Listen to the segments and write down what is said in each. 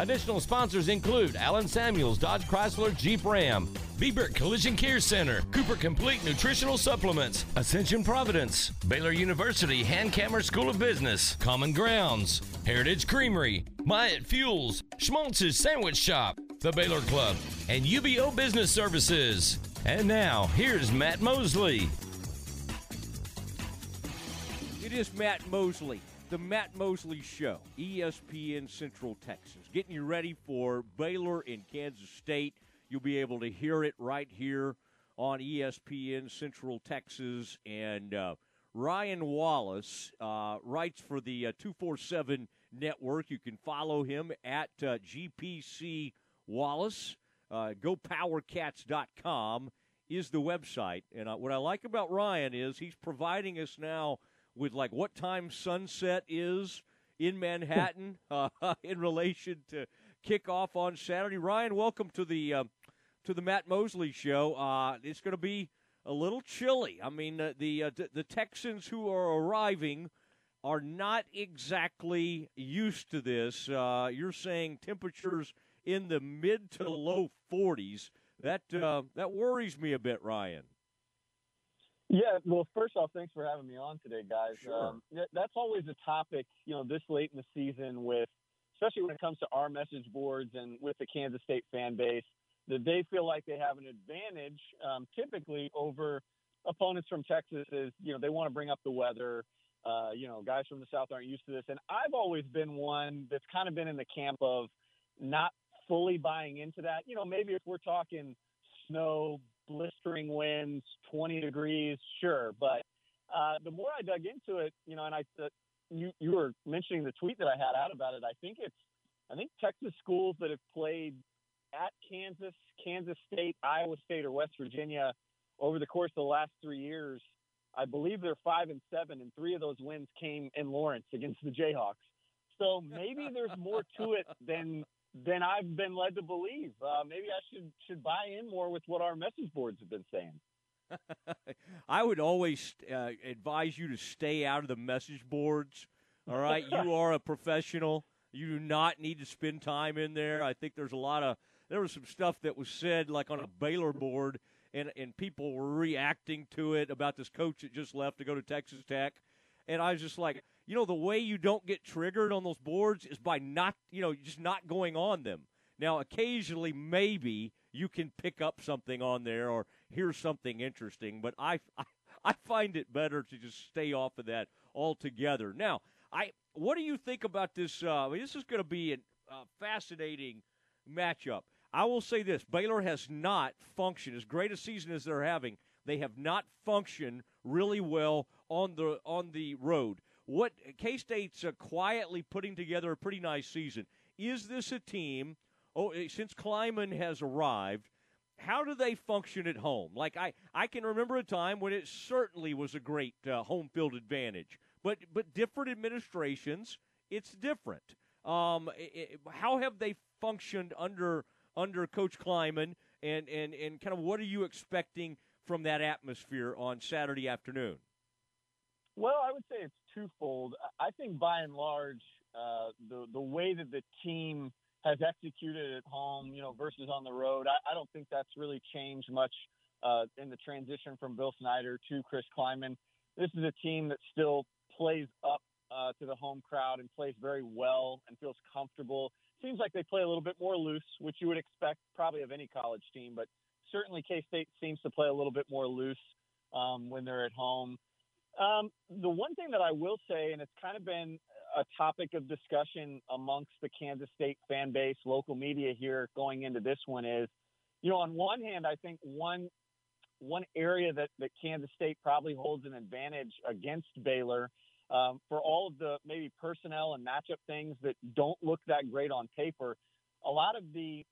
Additional sponsors include Allen Samuels, Dodge Chrysler, Jeep Ram, Biebert Collision Care Center, Cooper Complete Nutritional Supplements, Ascension Providence, Baylor University Hankamer School of Business, Common Grounds, Heritage Creamery, Myatt Fuels, Schmaltz's Sandwich Shop, the Baylor Club, and UBO Business Services. And now, here's Matt Mosley. It is Matt Mosley, the Matt Mosley Show, ESPN Central Texas, getting you ready for Baylor in Kansas State. You'll be able to hear it right here on ESPN Central Texas. And uh, Ryan Wallace uh, writes for the uh, 247 Network. You can follow him at uh, GPC Wallace. Uh, GoPowerCats.com is the website. And uh, what I like about Ryan is he's providing us now with like what time sunset is in Manhattan uh, in relation to kickoff on Saturday. Ryan, welcome to the uh, to the Matt Mosley show. Uh, it's going to be a little chilly. I mean, uh, the uh, the Texans who are arriving are not exactly used to this. Uh, you're saying temperatures in the mid to low 40s. That uh, that worries me a bit, Ryan. Yeah, well, first off, thanks for having me on today, guys. Sure. Um, that's always a topic, you know, this late in the season with, especially when it comes to our message boards and with the Kansas State fan base, that they feel like they have an advantage um, typically over opponents from Texas is, you know, they want to bring up the weather. Uh, you know, guys from the South aren't used to this. And I've always been one that's kind of been in the camp of not fully buying into that. You know, maybe if we're talking snow, blistering winds, 20 degrees, sure. But uh, the more I dug into it, you know, and I, uh, you, you were mentioning the tweet that I had out about it. I think it's, I think Texas schools that have played at Kansas, Kansas State, Iowa State, or West Virginia over the course of the last three years, I believe they're five and seven, and three of those wins came in Lawrence against the Jayhawks. So maybe there's more to it than than I've been led to believe. Uh, maybe I should should buy in more with what our message boards have been saying. I would always uh, advise you to stay out of the message boards. All right, you are a professional. You do not need to spend time in there. I think there's a lot of there was some stuff that was said like on a Baylor board, and and people were reacting to it about this coach that just left to go to Texas Tech, and I was just like, you know, the way you don't get triggered on those boards is by not, you know, just not going on them. Now, occasionally, maybe you can pick up something on there or hear something interesting, but I, I, I find it better to just stay off of that altogether. Now, I, what do you think about this? Uh, this is going to be a uh, fascinating matchup. I will say this: Baylor has not functioned as great a season as they're having. They have not functioned really well on the on the road what K State's uh, quietly putting together a pretty nice season. Is this a team? Oh, eh, since Klieman has arrived, how do they function at home? Like I, I can remember a time when it certainly was a great uh, home field advantage, but but different administrations, it's different. Um, it, how have they functioned under under Coach Klieman, and and and kind of what are you expecting from that atmosphere on Saturday afternoon? Well, I would say it's twofold. I think by and large, uh, the the way that the team has executed at home, you know, versus on the road, I, I don't think that's really changed much uh, in the transition from Bill Snyder to Chris Klieman. This is a team that still plays up uh, to the home crowd and plays very well and feels comfortable. Seems like they play a little bit more loose, which you would expect probably of any college team, but certainly K State seems to play a little bit more loose um, when they're at home. Um, the one thing that I will say, and it's kind of been a topic of discussion amongst the Kansas State fan base, local media here going into this one is, you know, on one hand, I think one one area that, that Kansas State probably holds an advantage against Baylor um, for all of the maybe personnel and matchup things that don't look that great on paper. A lot of the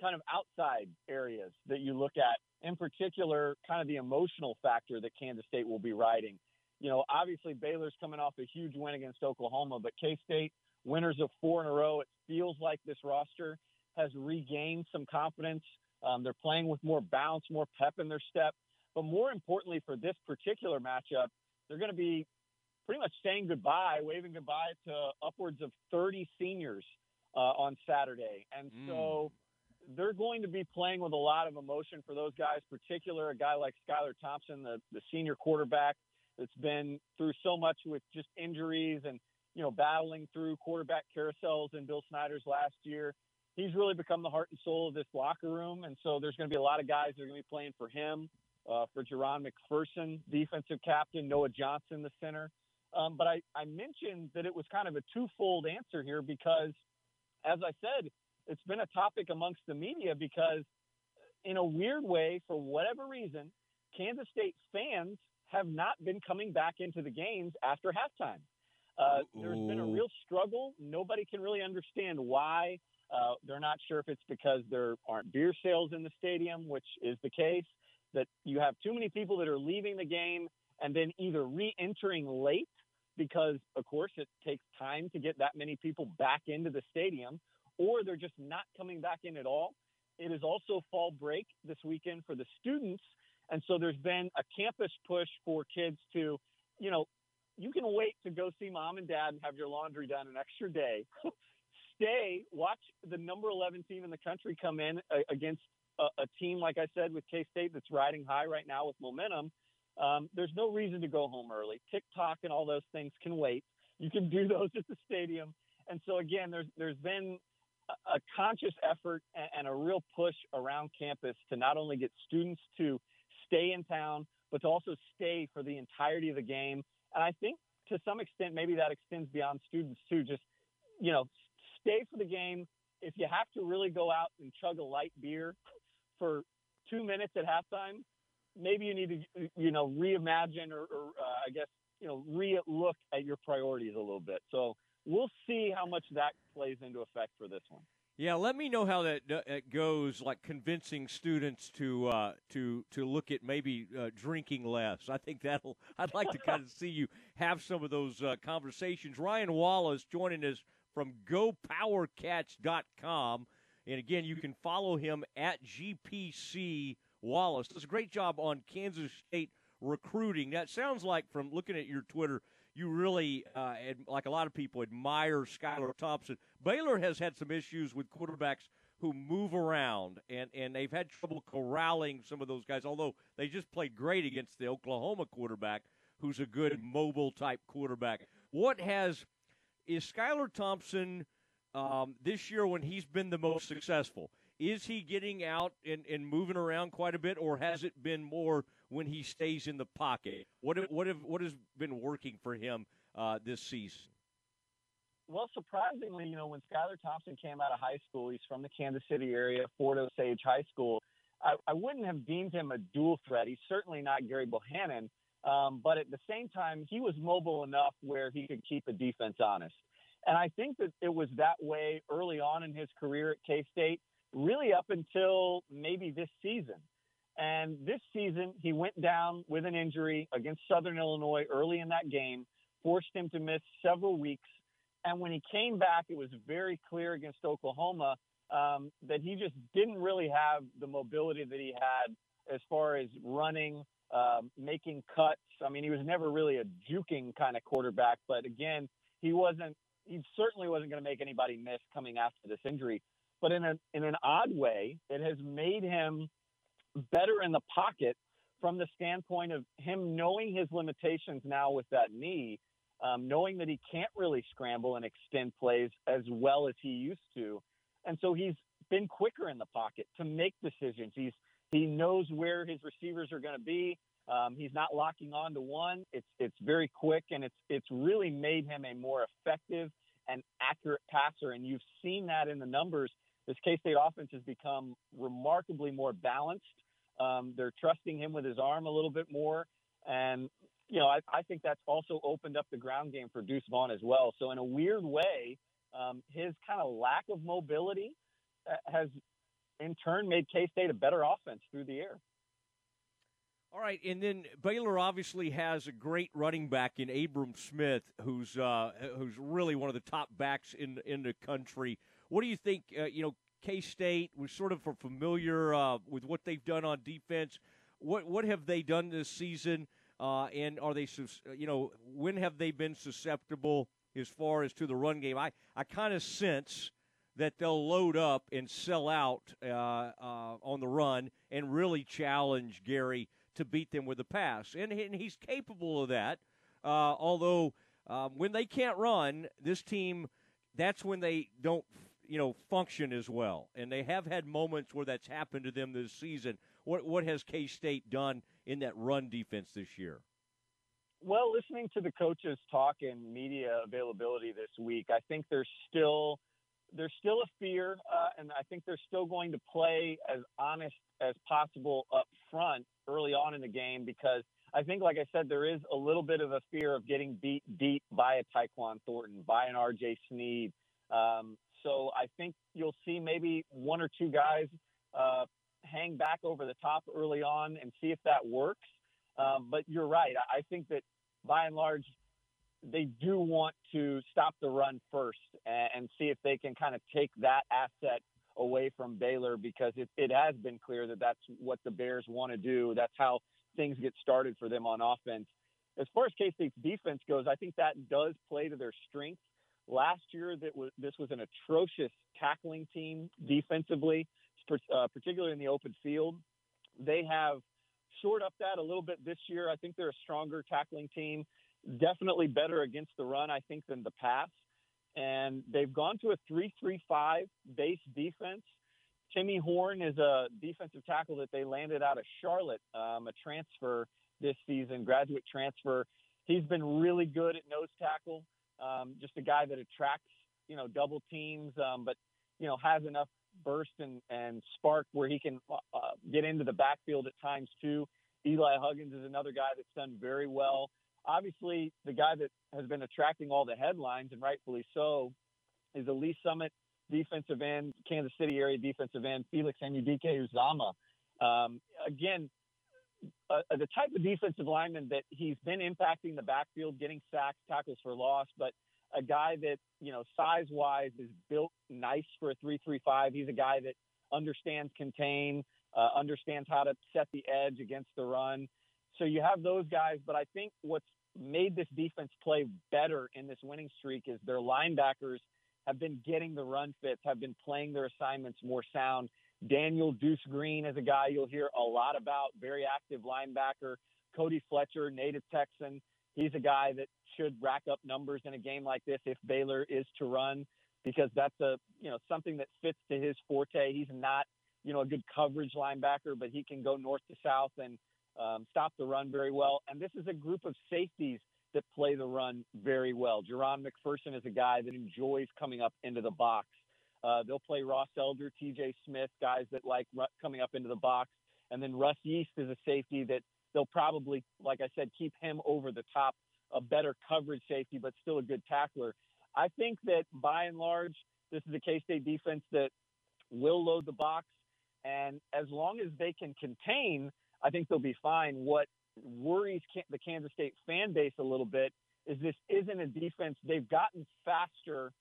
kind of outside areas that you look at, in particular, kind of the emotional factor that Kansas State will be riding you know, obviously Baylor's coming off a huge win against Oklahoma, but K State, winners of four in a row. It feels like this roster has regained some confidence. Um, they're playing with more bounce, more pep in their step. But more importantly, for this particular matchup, they're going to be pretty much saying goodbye, waving goodbye to upwards of 30 seniors uh, on Saturday, and so they're going to be playing with a lot of emotion for those guys. Particular a guy like Skylar Thompson, the the senior quarterback that's been through so much with just injuries and you know battling through quarterback carousels in Bill Snyder's last year. He's really become the heart and soul of this locker room, and so there's going to be a lot of guys that are going to be playing for him. Uh, for Jahron McPherson, defensive captain, Noah Johnson, the center. Um, but I, I mentioned that it was kind of a twofold answer here because, as I said, it's been a topic amongst the media because, in a weird way, for whatever reason, Kansas State fans have not been coming back into the games after halftime. Uh, there's been a real struggle. Nobody can really understand why. Uh, they're not sure if it's because there aren't beer sales in the stadium, which is the case, that you have too many people that are leaving the game and then either re entering late because, of course, it takes time to get that many people back into the stadium, or they're just not coming back in at all. It is also fall break this weekend for the students. And so there's been a campus push for kids to, you know, you can wait to go see mom and dad and have your laundry done an extra day. Stay, watch the number 11 team in the country come in uh, against a, a team, like I said, with K State that's riding high right now with momentum. Um, there's no reason to go home early. TikTok and all those things can wait. You can do those at the stadium. And so again, there's there's been a, conscious effort and, a real push around campus to not only get students to stay in town, but to also stay for the entirety of the game. And I think to some extent, maybe that extends beyond students too. Just you know, stay for the game. If you have to really go out and chug a light beer for two minutes at halftime, maybe you need to, you know, reimagine or, or uh, I guess, you know, re-look at your priorities a little bit. So we'll see how much that plays into effect for this one. Yeah, let me know how that, uh, goes. Like convincing students to uh, to to look at maybe uh, drinking less. I think that'll. I'd like to kind of see you have some of those uh, conversations. Ryan Wallace joining us from GoPowerCats.com, and again, you can follow him at GPC Wallace. Does a great job on Kansas State recruiting. That sounds like from looking at your Twitter, you really, uh, like a lot of people, admire Skylar Thompson. Baylor has had some issues with quarterbacks who move around, and, and they've had trouble corralling some of those guys, although they just played great against the Oklahoma quarterback, who's a good mobile type quarterback. What has, is Skylar Thompson um, this year when he's been the most successful? Is he getting out and, and moving around quite a bit, or has it been more when he stays in the pocket? What what have, what has been working for him uh, this season? Well, surprisingly, you know, when Skylar Thompson came out of high school, he's from the Kansas City area, Fort Osage High School. I, I wouldn't have deemed him a dual threat. He's certainly not Gary Bohanon, um, but at the same time, he was mobile enough where he could keep a defense honest. And I think that it was that way early on in his career at K State really up until maybe this season. And this season, he went down with an injury against Southern Illinois early in that game, forced him to miss several weeks. And when he came back, it was very clear against Oklahoma um, that he just didn't really have the mobility that he had as far as running, um, making cuts. I mean, he was never really a juking kind of quarterback, but again, he wasn't. He certainly wasn't going to make anybody miss coming after this injury. But in, a, in an odd way, it has made him better in the pocket from the standpoint of him knowing his limitations now with that knee, um, knowing that he can't really scramble and extend plays as well as he used to. And so he's been quicker in the pocket to make decisions. He's he knows where his receivers are going to be. Um, he's not locking on to one. It's it's very quick, and it's it's really made him a more effective and accurate passer. And you've seen that in the numbers this K State offense has become remarkably more balanced. Um, they're trusting him with his arm a little bit more. And, you know, I, I, think that's also opened up the ground game for Deuce Vaughn as well. So, in a weird way, um, his kind of lack of mobility uh, has in turn made K State a better offense through the air. All right, and then Baylor obviously has a great running back in Abram Smith, who's uh, who's really one of the top backs in in the country. What do you think? Uh, you know, K State was sort of familiar uh, with what they've done on defense. What what have they done this season? Uh, and are they, you know, when have they been susceptible as far as to the run game? I, I kind of sense that they'll load up and sell out uh, uh, on the run and really challenge Gary to beat them with the pass. And, and he's capable of that. Uh, although um, when they can't run, this team, that's when they don't, you know, function as well. And they have had moments where that's happened to them this season. What what has K State done in that run defense this year? Well, listening to the coaches talk and media availability this week, I think there's still there's still a fear, uh, and I think they're still going to play as honest as possible up front early on in the game because I think, like I said, there is a little bit of a fear of getting beat deep by a Tyquan Thornton, by an RJ Sneed. Um, so I think you'll see maybe one or two guys uh, hang back over the top early on and see if that works. Um, but you're right. I think that by and large, they do want to stop the run first and, and see if they can kind of take that asset away from Baylor because it, it has been clear that that's what the Bears want to do. That's how things get started for them on offense. As far as K State's defense goes, I think that does play to their strength. Last year, that was this was an atrocious tackling team defensively, uh, particularly in the open field. They have shored up that a little bit this year. I think they're a stronger tackling team, definitely better against the run, I think, than the pass. And they've gone to a 3 3 5 base defense. Timmy Horne is a defensive tackle that they landed out of Charlotte, um, a transfer this season, graduate transfer. He's been really good at nose tackle, um, just a guy that attracts, you know, double teams, um, but, you know, has enough burst and, and spark where he can uh, uh, get into the backfield at times too. Eli Huggins is another guy that's done very well. Obviously, the guy that has been attracting all the headlines, and rightfully so, is the Lee's Summit defensive end, Kansas City area defensive end, Felix Anudike-Uzomah. Um, again, uh, the type of defensive lineman that he's been impacting the backfield, getting sacks, tackles for loss, but a guy that, you know, size wise is built nice for a 335. He's a guy that understands contain, uh, understands how to set the edge against the run. So you have those guys, but I think what's made this defense play better in this winning streak is their linebackers have been getting the run fits, have been playing their assignments more sound. Daniel Deuce Green is a guy you'll hear a lot about, very active linebacker. Cody Fletcher, native Texan, he's a guy that should rack up numbers in a game like this if Baylor is to run, because that's a you know something that fits to his forte. He's not you know a good coverage linebacker, but he can go north to south and um, stop the run very well. And this is a group of safeties that play the run very well. Jahron McPherson is a guy that enjoys coming up into the box. Uh, they'll play Ross Elder, TJ Smith, guys that like coming up into the box. And then Russ Yeast is a safety that they'll probably, like I said, keep him over the top, a better coverage safety, but still a good tackler. I think that by and large, this is a K State defense that will load the box. And as long as they can contain, I think they'll be fine. What worries the Kansas State fan base a little bit is this isn't a defense. They've gotten faster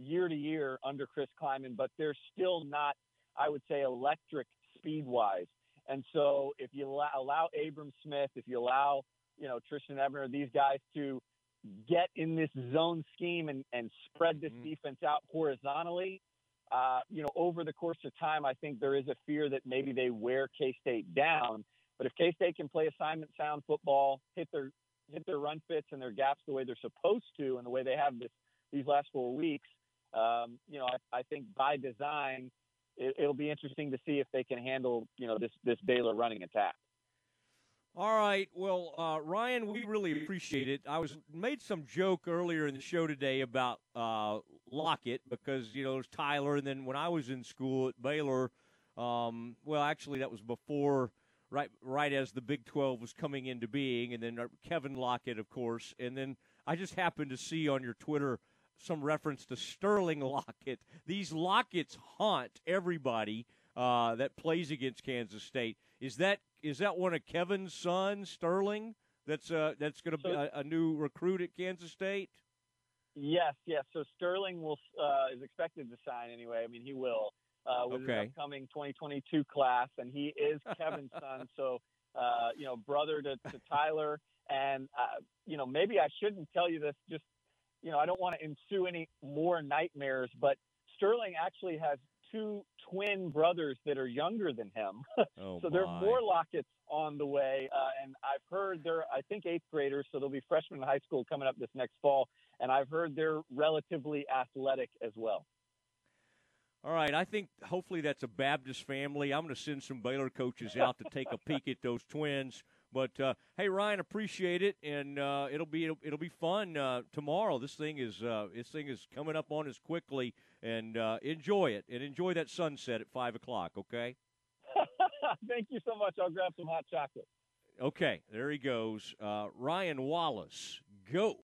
year to year under Chris Klieman, but they're still not, I would say, electric speed wise. And so if you allow, allow Abram Smith, if you allow, you know, Trestan Ebner, these guys to get in this zone scheme and, and spread this mm-hmm. defense out horizontally, uh, you know, over the course of time, I think there is a fear that maybe they wear K State down. But if K State can play assignment sound football, hit their hit their run fits and their gaps the way they're supposed to, and the way they have this these last four weeks, um, you know, I, I think by design, it, it'll be interesting to see if they can handle you know this this Baylor running attack. All right. Well, uh, Ryan, we really appreciate it. I was made some joke earlier in the show today about uh, Lockett because you know there's Tyler, and then when I was in school at Baylor, um, well, actually that was before right right as the Big 12 was coming into being, and then uh, Kevin Lockett, of course, and then I just happened to see on your Twitter some reference to Sterling Lockett. These Locketts haunt everybody uh, that plays against Kansas State. Is that is that one of Kevin's sons, Sterling? That's uh, that's going to be a, a, new recruit at Kansas State. Yes, yes. So Sterling will uh, is expected to sign anyway. I mean, he will uh, with okay. his upcoming 2022 class, and he is Kevin's son. So, uh, you know, brother to, to Tyler. And, uh, you know, maybe I shouldn't tell you this, just, you know, I don't want to ensue any more nightmares, but Sterling actually has two twin brothers that are younger than him. Oh, so there are more Locketts on the way. Uh, and I've heard they're, I think, eighth graders, so they'll be freshmen in high school coming up this next fall. And I've heard they're relatively athletic as well. All right, I think hopefully that's a Baptist family. I'm going to send some Baylor coaches out to take a peek at those twins. But uh, hey, Ryan, appreciate it, and uh, it'll be it'll, it'll be fun uh, tomorrow. This thing is uh, this thing is coming up on us quickly, and uh, enjoy it and enjoy that sunset at five o'clock. Okay. Thank you so much. I'll grab some hot chocolate. Okay, there he goes. Uh, Ryan Wallace, go.